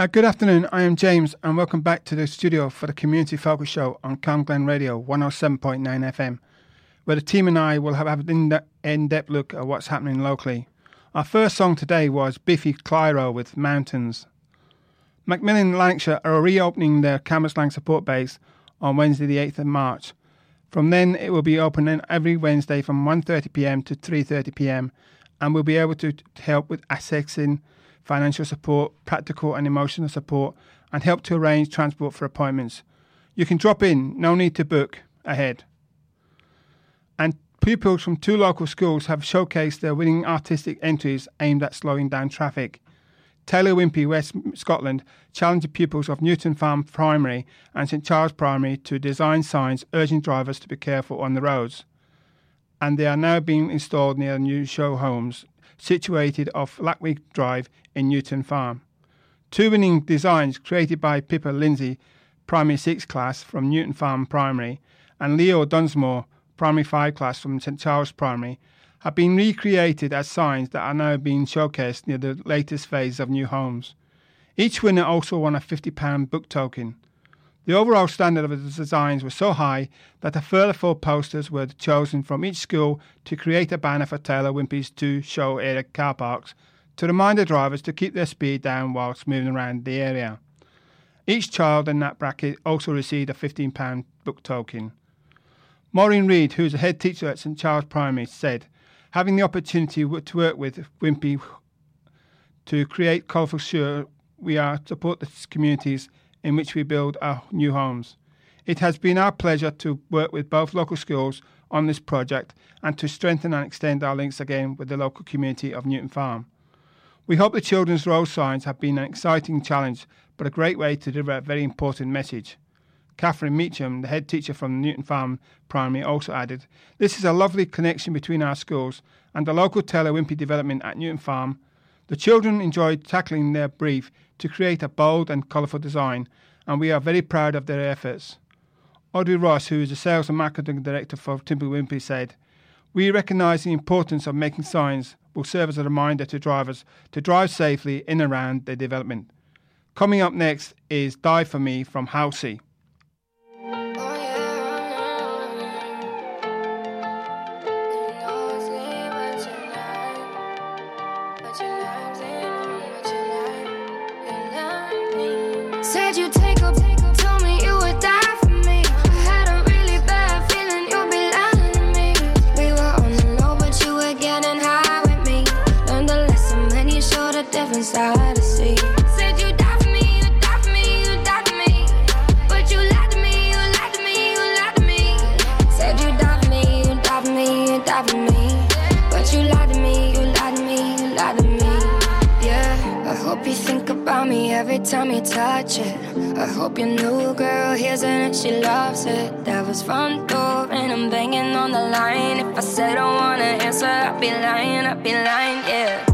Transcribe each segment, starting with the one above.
Uh, good afternoon. I am James, and welcome back to the studio for the Community Focus Show on Cam Glen Radio 107.9 FM, where the team and I will have an in depth look at what's happening locally. Our first song today was Biffy Clyro with Mountains. Macmillan Lanarkshire are reopening their Cambuslang support base on Wednesday, the 8th of March. From then, it will be open every Wednesday from 1.30pm to 3.30pm and will be able to help with accessing financial support, practical and emotional support, and help to arrange transport for appointments. You can drop in, no need to book ahead. And pupils from two local schools have showcased their winning artistic entries aimed at slowing down traffic. Taylor Wimpey, West Scotland, challenged the pupils of Newton Farm Primary and St Charles Primary to design signs urging drivers to be careful on the roads. And they are now being installed near new show homes situated off Lackwick Drive in Newton Farm. Two winning designs created by Pippa Lindsay, Primary 6 class from Newton Farm Primary, and Leo Dunsmore, Primary 5 class from St Charles Primary, have been recreated as signs that are now being showcased near the latest phase of new homes. Each winner also won a £50 book token. The overall standard of the designs was so high that a further four posters were chosen from each school to create a banner for Taylor Wimpey's two show area car parks to remind the drivers to keep their speed down whilst moving around the area. Each child in that bracket also received a £15 book token. Maureen Reid, who is a head teacher at St Charles Primary, said, having the opportunity to work with Wimpey to create colourful sure we are to support the communities in which we build our new homes. It has been our pleasure to work with both local schools on this project and to strengthen and extend our links again with the local community of Newton Farm. We hope the children's road signs have been an exciting challenge, but a great way to deliver a very important message. Catherine Meacham, the head teacher from Newton Farm Primary, also added, This is a lovely connection between our schools and the local Taylor Wimpey development at Newton Farm. The children enjoyed tackling their brief to create a bold and colourful design, and we are very proud of their efforts. Audrey Ross, who is the sales and marketing director for Timber Wimpey, said, We recognise the importance of making signs will serve as a reminder to drivers to drive safely in and around their development. Coming up next is Die For Me from Halsey. Time you touch it. I hope your new girl hears it and she loves it. That was front door and I'm banging on the line. If I said I wanna answer, I'd be lying, I'd be lying, yeah.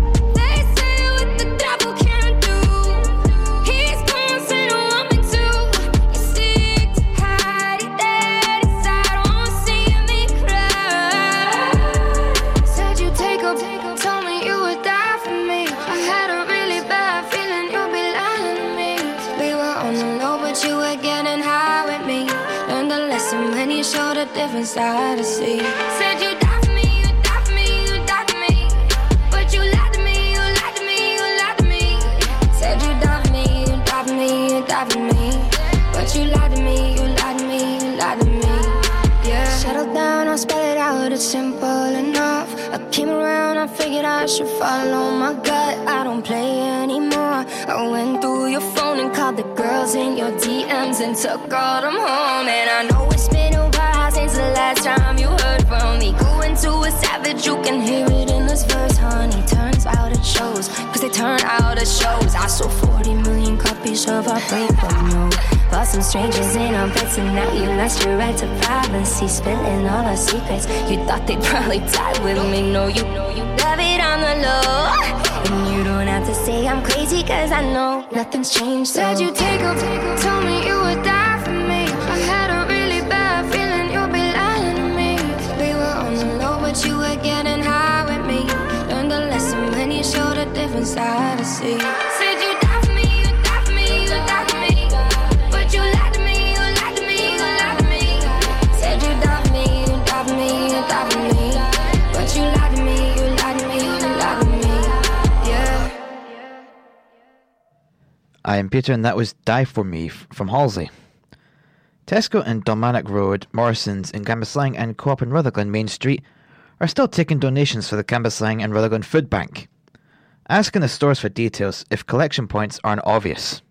Side to see. Said you die for me, you die for me, you die for me. But you lied to me, you lied to me, you lied to me. Said you die for me, you die for me, you die for me. But you lied to me, you lied to me, you lied to me. Yeah. Settle down, I'll spell it out, it's simple enough. I came around, I figured I should follow my gut. I don't play anymore. I went through your phone and called the girls in your DMs and took all them home. And I know it's been a while since the last time you heard from me. Going to a savage, you can hear it in this verse, honey. Turns out it shows, cause they turn out it shows. I sold 40 million copies of our breakup, no. Bought some strangers in our beds and now you lost your right to privacy. Spilling all our secrets. You thought they'd probably die with me. No, you know you love it on the low. And you don't have to say I'm crazy cause I know nothing's changed. Said you take up, told me you would die showed a different see. Said you die for me, you die for me, you die for me. But you lied to me, you lied to me, you lied to me. Said you die for me, you die for me, you die for me. But you lied to me, you lied to me, you lied to me. Yeah. I am Peter, and that was Die For Me from Halsey. Tesco and Dalmarnock Road, Morrison's in Cambuslang, and Co op in Rutherglen Main Street are still taking donations for the Cambuslang and Rutherglen Food Bank. Ask in the stores for details if collection points aren't obvious.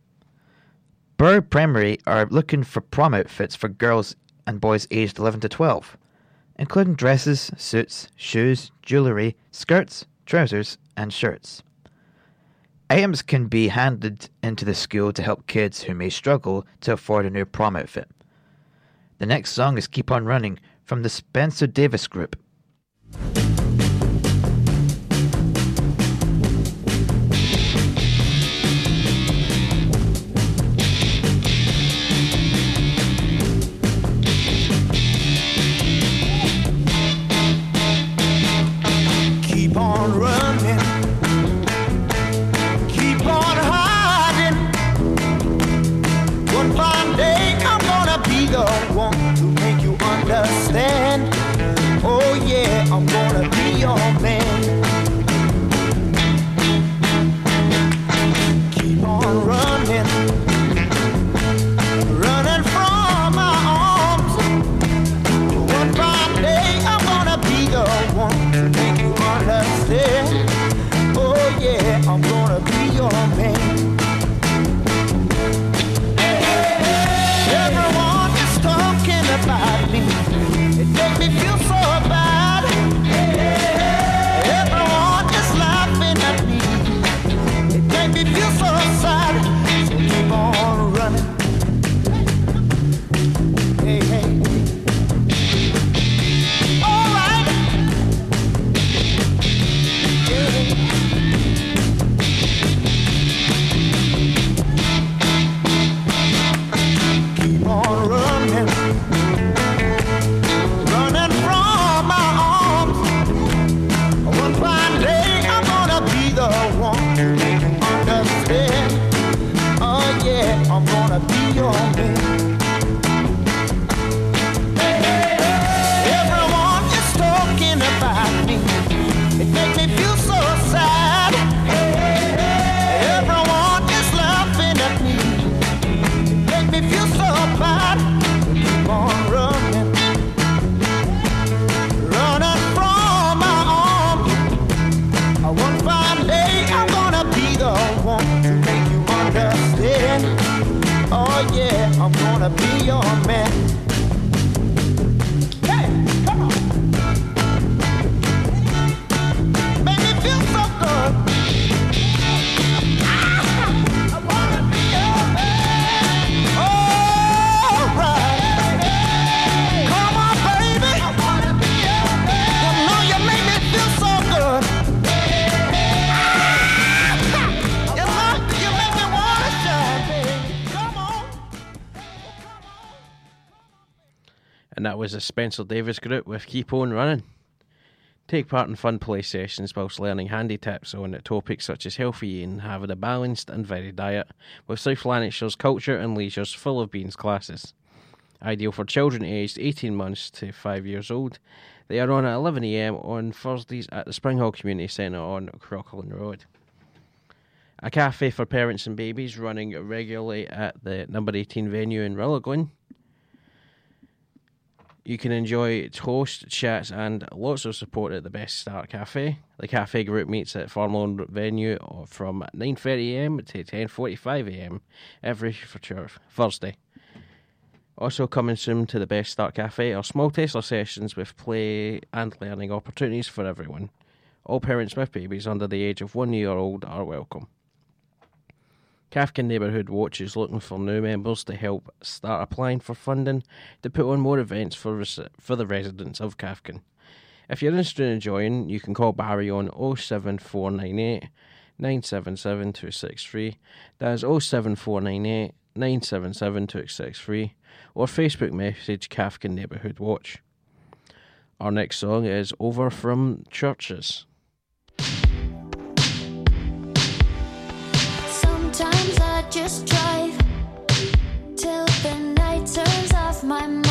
Burgh Primary are looking for prom outfits for girls and boys aged 11 to 12, including dresses, suits, shoes, jewellery, skirts, trousers, and shirts. Items can be handed into the school to help kids who may struggle to afford a new prom outfit. The next song is Keep On Running from the Spencer Davis Group. Keep the Spencer Davis group with Keep On Running. Take part in fun play sessions whilst learning handy tips on topics such as healthy eating, having a balanced and varied diet, with South Lanarkshire's culture and leisure's full of beans classes. Ideal for children aged 18 months to 5 years old. They are on at 11am on Thursdays at the Springhall Community Centre on Crocklin Road. A cafe for parents and babies running regularly at the number 18 venue in Rutherglen. You can enjoy toast, chats, and lots of support at the Best Start Cafe. The cafe group meets at Farmland venue from 9.30am to 10.45am every Thursday. Also coming soon to the Best Start Cafe are small Tesla sessions with play and learning opportunities for everyone. All parents with babies under the age of one year old are welcome. Cathkin Neighbourhood Watch is looking for new members to help start applying for funding to put on more events for res- for the residents of Cathkin. If you're interested in joining, you can call Barry on 07498 977 263. That is 07498 977 263 or Facebook message Cathkin Neighbourhood Watch. Our next song is Over from Churches. Just drive till the night turns off my mind.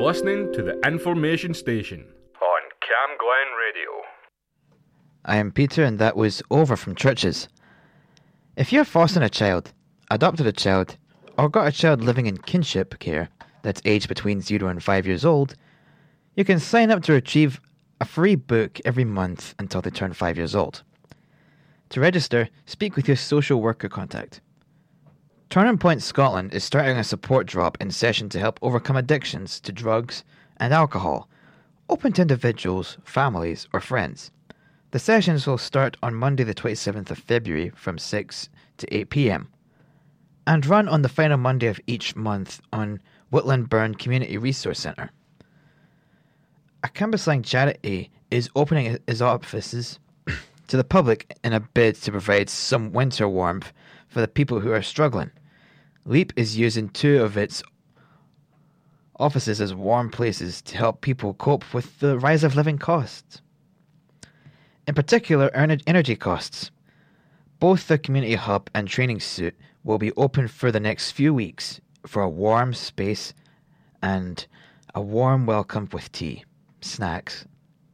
Listening to the Information Station on Cam Glen Radio. I am Peter, and that was Over from Churches. If you're fostering a child, adopted a child, or got a child living in kinship care that's aged between 0 and 5 years old, you can sign up to retrieve a free book every month until they turn 5 years old. To register, speak with your social worker contact. Turning Point Scotland is starting a support drop in session to help overcome addictions to drugs and alcohol, open to individuals, families, or friends. The sessions will start on Monday, the 27th of February from 6 to 8 pm and run on the final Monday of each month on Whitlawburn Community Resource Centre. A Cambuslang charity is opening its offices to the public in a bid to provide some winter warmth for the people who are struggling. Leap is using two of its offices as warm places to help people cope with the rise of living costs. In particular, energy costs. Both the community hub and training suit will be open for the next few weeks for a warm space and a warm welcome with tea, snacks,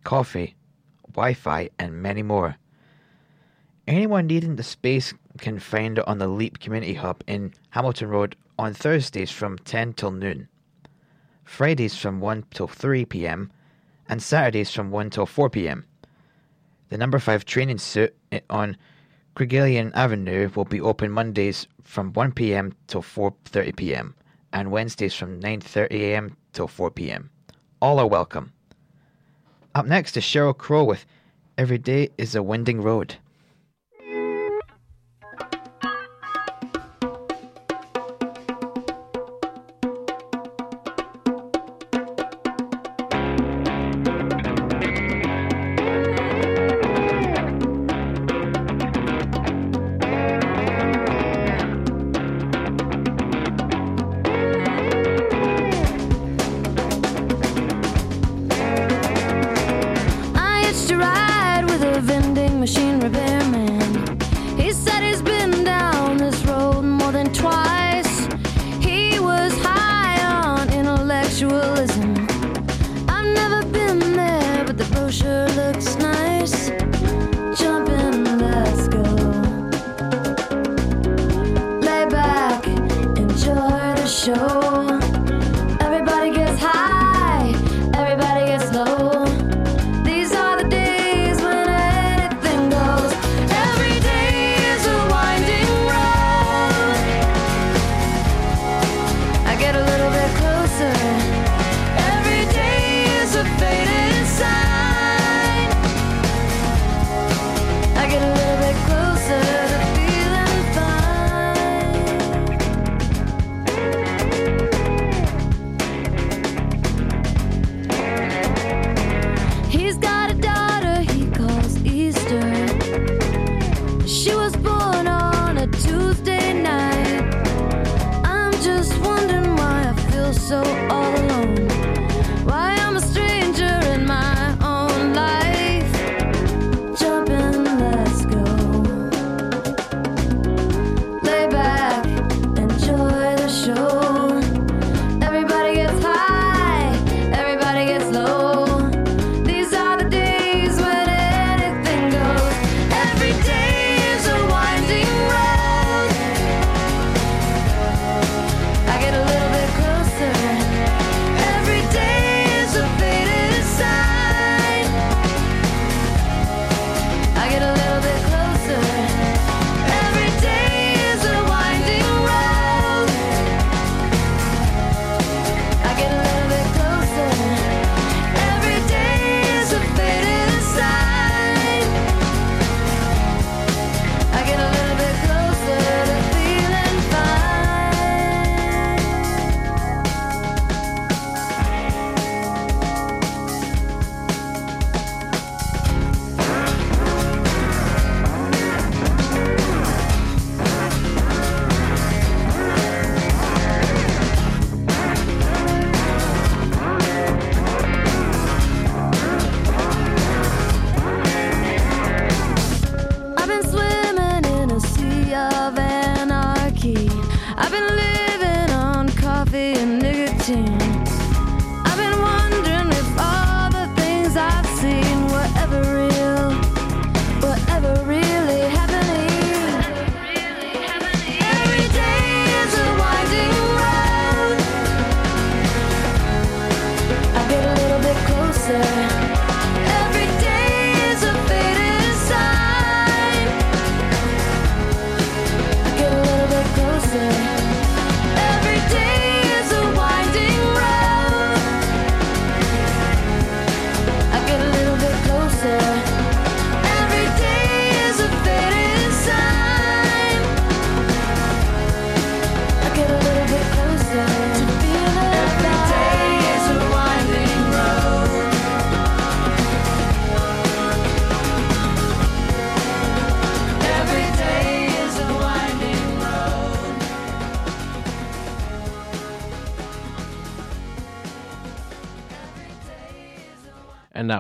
coffee, Wi Fi, and many more. Anyone needing the space can find it on the Leap Community Hub in Hamilton Road on Thursdays from 10 till noon, Fridays from 1 till 3 pm, and Saturdays from 1 till 4 pm. The number 5 training suit on Craigellian Avenue will be open Mondays from 1 pm till 4:30 pm and Wednesdays from 9:30 am till 4 pm. All are welcome. Up next is Sheryl Crow with Every Day is a Winding Road.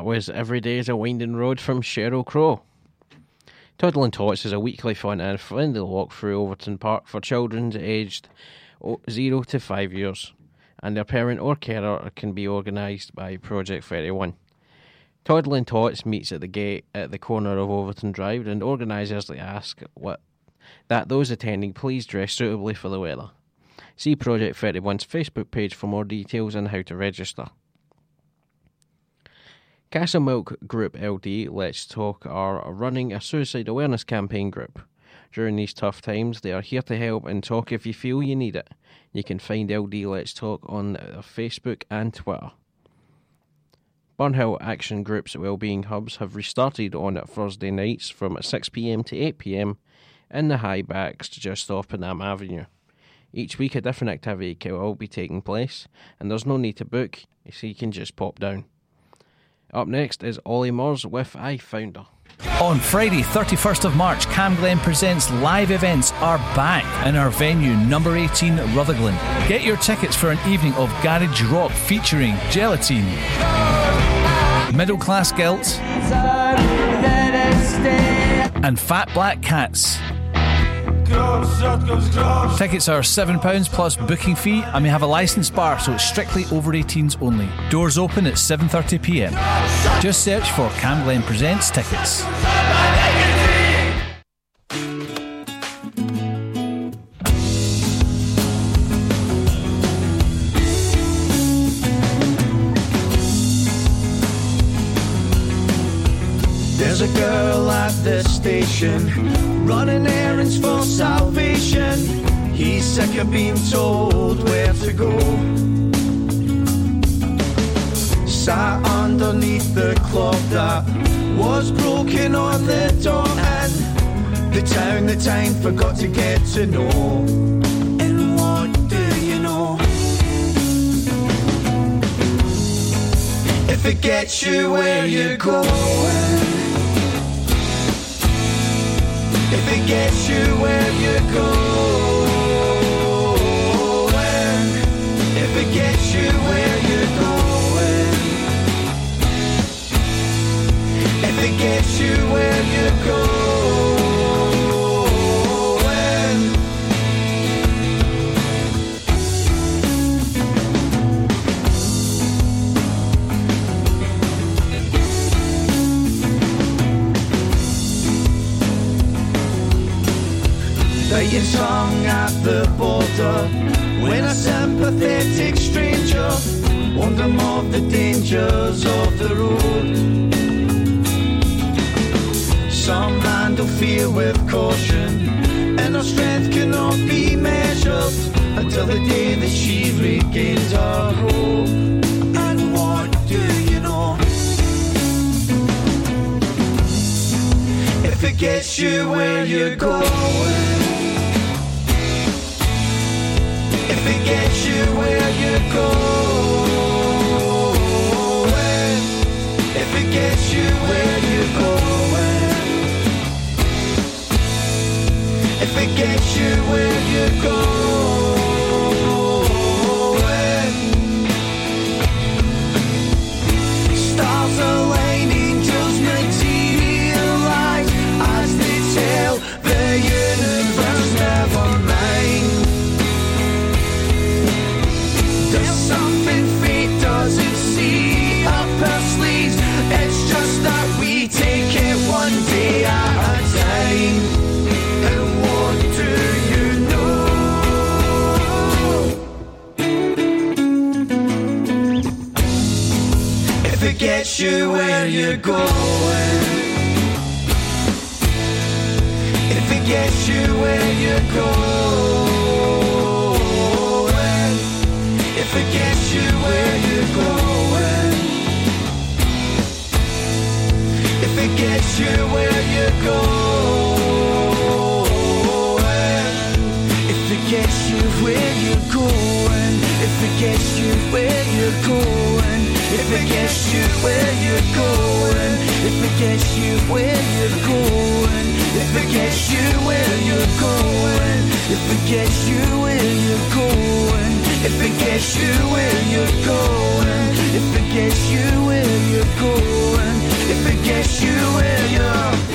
That was Every Day is a Winding Road from Sheryl Crow. Toddling Tots is a weekly fun and friendly walk through Overton Park for children aged o- to 5 years, and their parent or carer can be organised by Project 31. Toddling Tots meets at the gate at the corner of Overton Drive, and organisers ask what that those attending please dress suitably for the weather. See Project 31's Facebook page for more details on how to register. Castlemilk Group LD Let's Talk are running a suicide awareness campaign group. During these tough times, they are here to help and talk if you feel you need it. You can find LD Let's Talk on uh, Facebook and Twitter. Burnhill Action Group's Wellbeing Hubs have restarted on Thursday nights from 6pm to 8pm in the high backs just off Panam Avenue. Each week, a different activity will be taking place, and there's no need to book, so you can just pop down. Up next is Ollie Moores with I Found Her. On Friday, 31st of March, Cam Glen Presents live events are back in our venue, number 18, Rutherglen. Get your tickets for an evening of garage rock featuring Gelatine, Middle Class Guilt, and Fat Black Cats. Tickets are £7 plus booking fee and we have a licensed bar so it's strictly over 18s only. Doors open at 7.30pm. Just search for Cam Glen Presents tickets. There's a girl at the station running errands for salvation. He's sick of being told where to go. Sat underneath the clock that was broken on the door, and the town, the time forgot to get to know. And what do you know? If it gets you where you're going. If it gets you where you're going, if it gets you where you're going, if it gets you where you're going, Is hung at the border when a sympathetic stranger warned them of the dangers of the road. Some handle fear with caution, and our strength cannot be measured until the day that she regains her hope. And what do you know? If it gets you where you're going. It gets you where you're going, If it gets you where you're going. If it gets you where you're going. If it gets you where you're going. If it gets you where you're going. If it gets you where you're going it gets you where you're going, if it gets you where you're going, if it gets you where you're going, if it gets you where you're going, if it gets you where you're going, if it gets you where you're going, it gets you where you're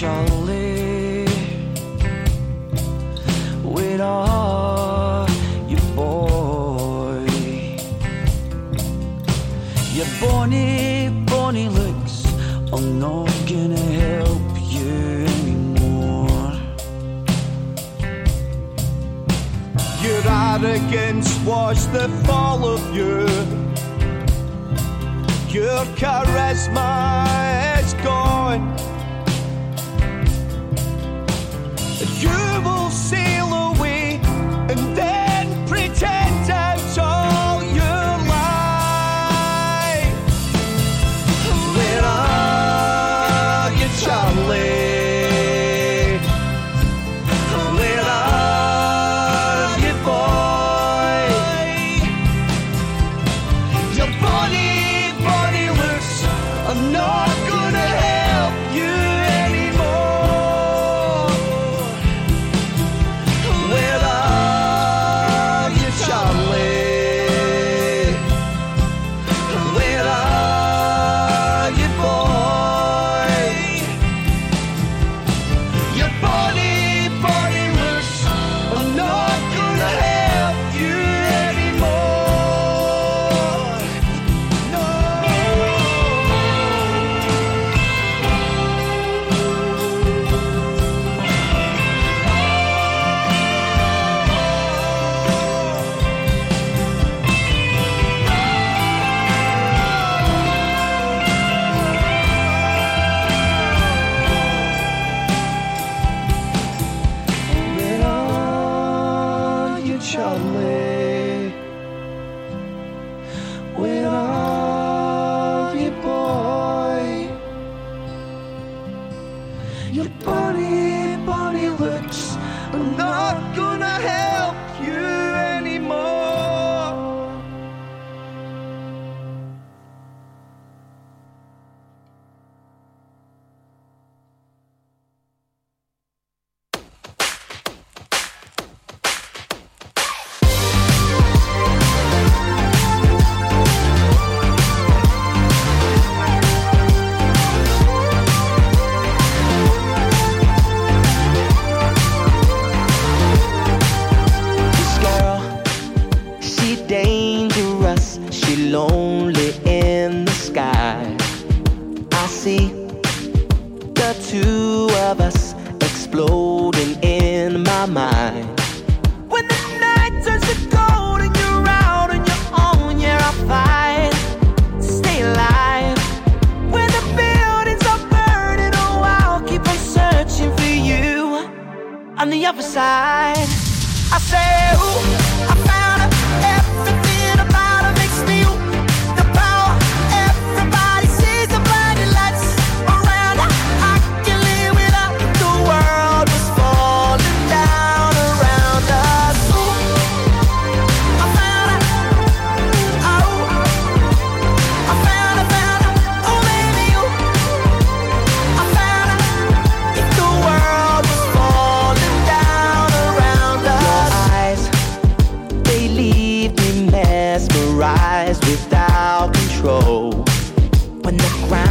patiently with all your boy. Your bony, bony looks are not gonna help you anymore. Your arrogance was the fall of you. Your charisma. you will shall we?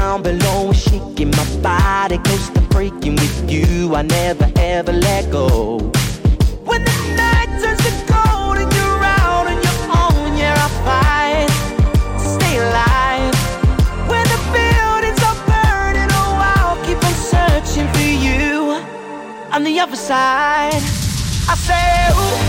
down below and shaking my body close to freaking with you. I never ever let go. When the night turns to cold and you're out on your own yeah I fight to stay alive. When the buildings are burning oh I'll keep on searching for you on the other side. I say ooh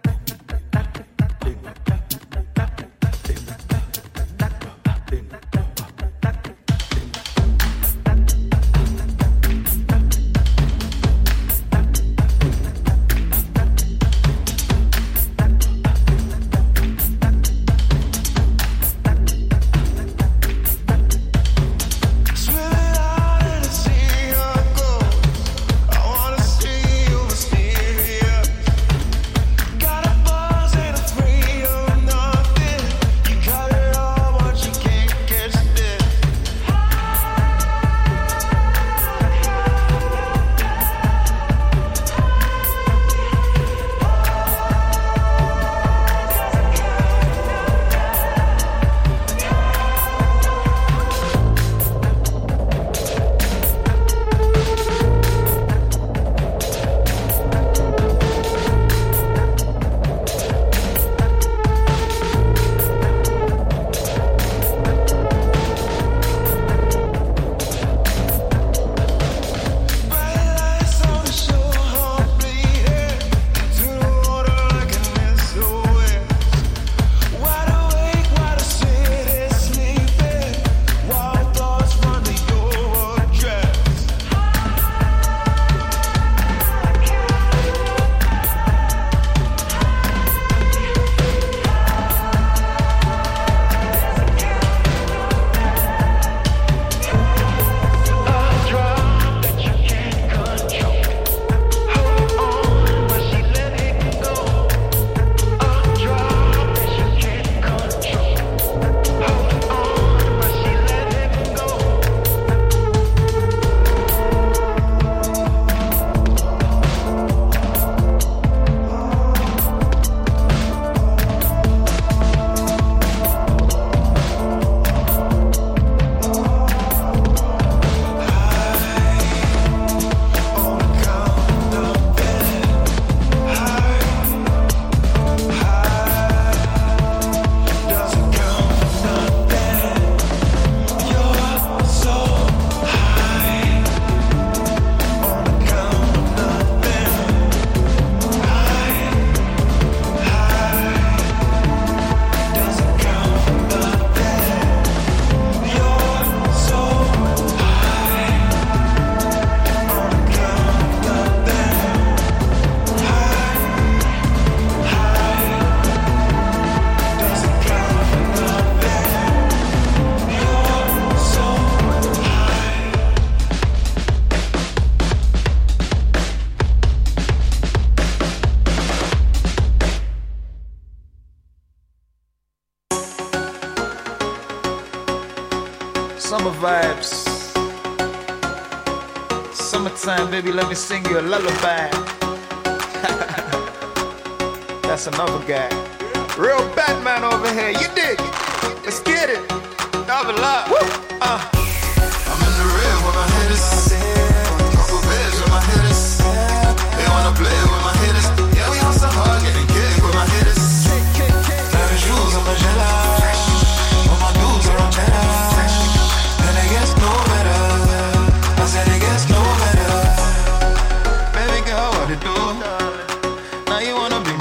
sing you a lullaby.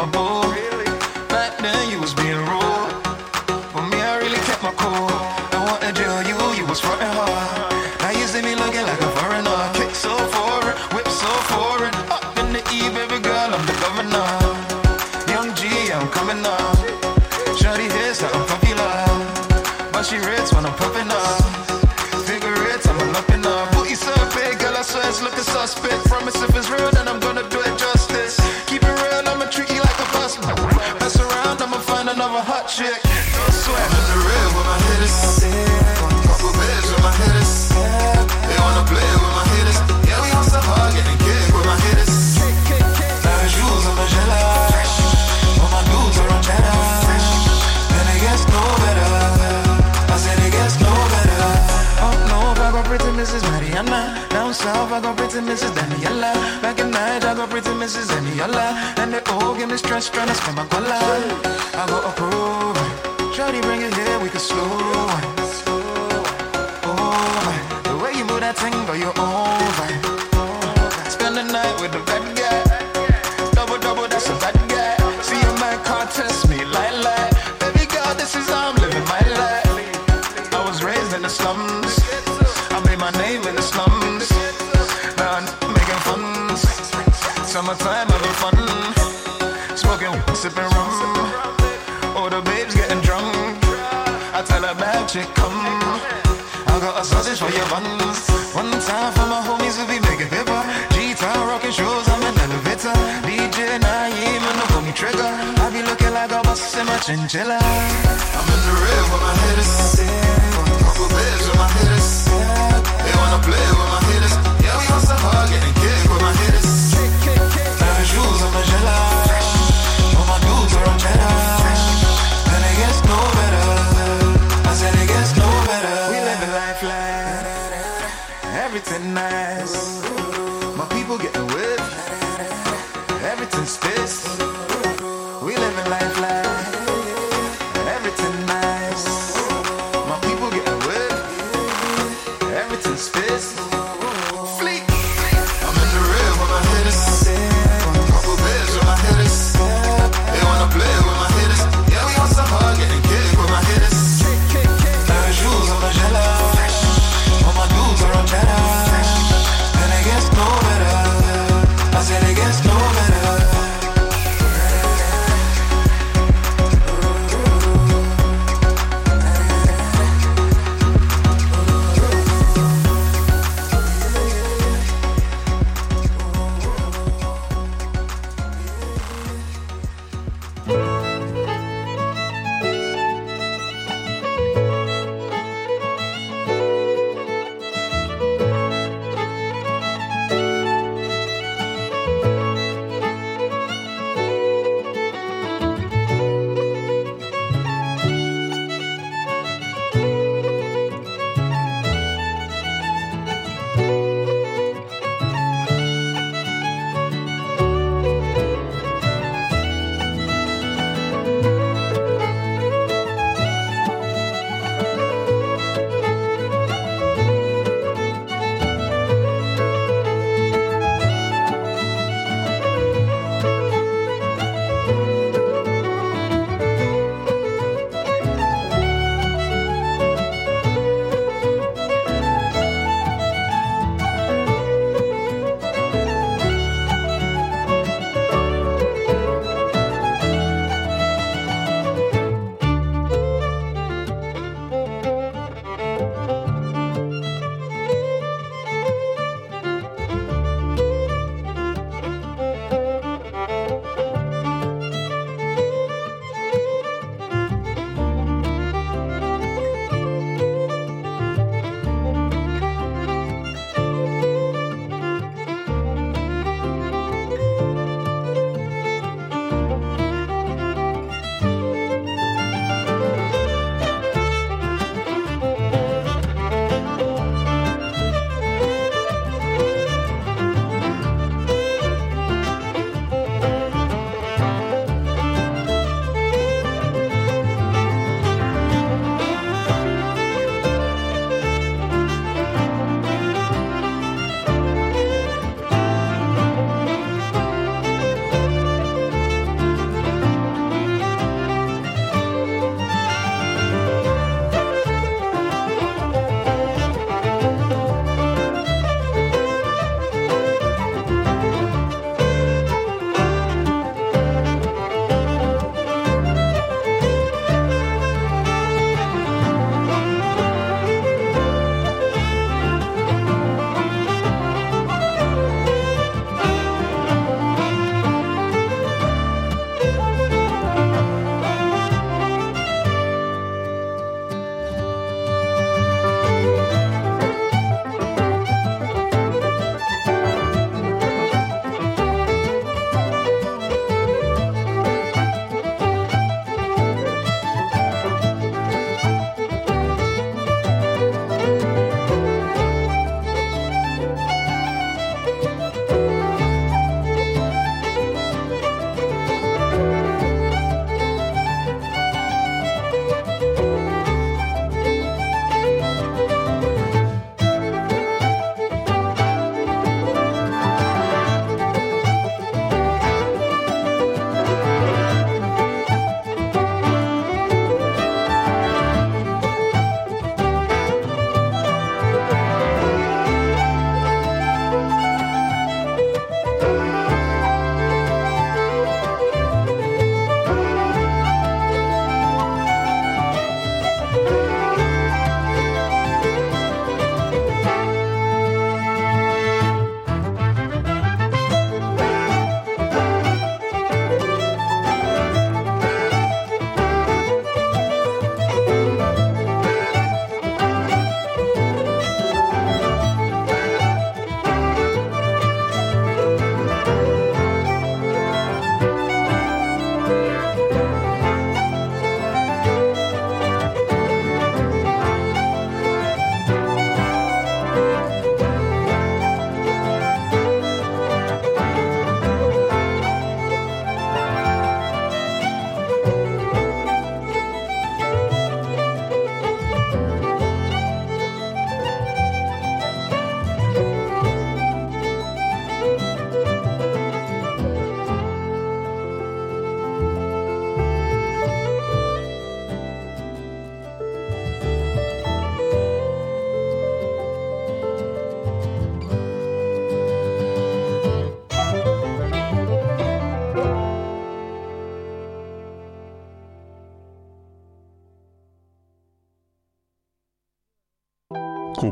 Oh, Back then you was being rude.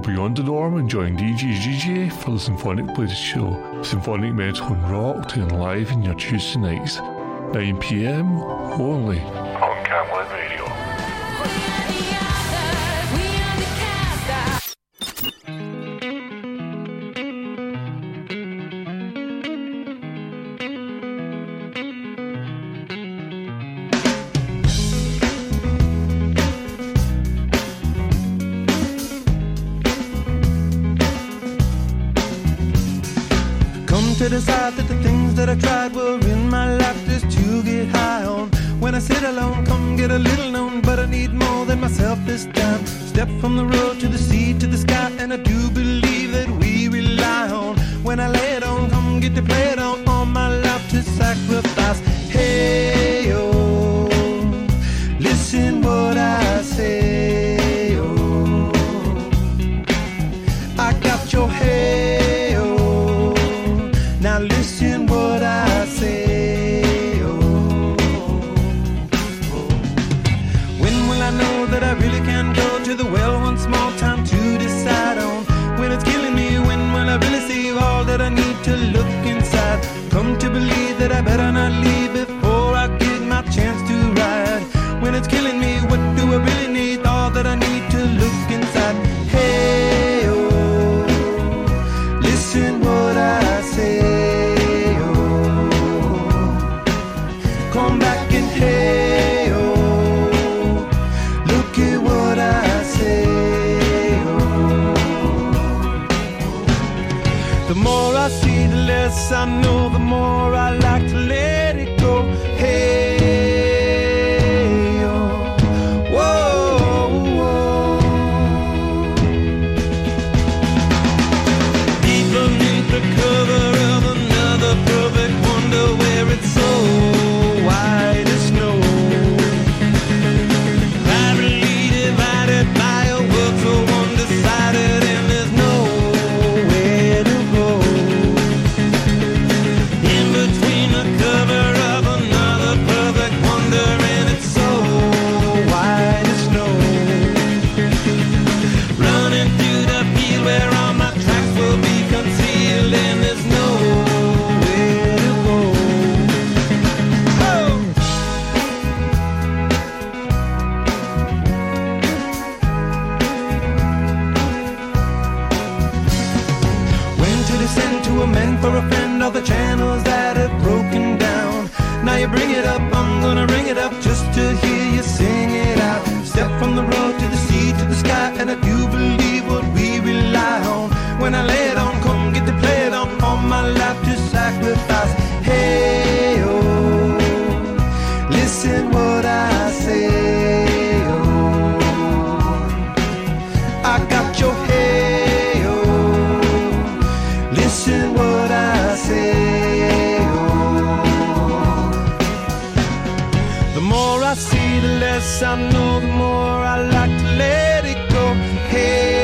Beyond the Norm and join DJ GJ for the Symphonic Blues Show. Symphonic Metal and Rock to enliven your Tuesday nights, 9pm only. more I see, the less I know, the more I like to let it go. Hey.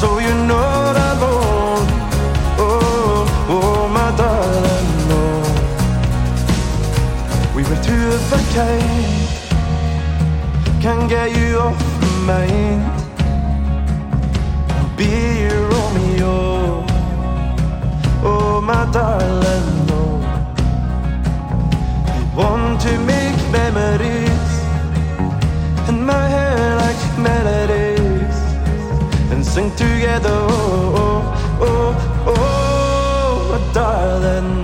So you know I'm on Oh, oh, my darling, no. We were two of a kind Can't get you off my mind. I'll Be your Romeo oh. oh, my darling, no. Want to make memories. In my head like melodies and sing together. Oh, oh, oh, oh, oh darling.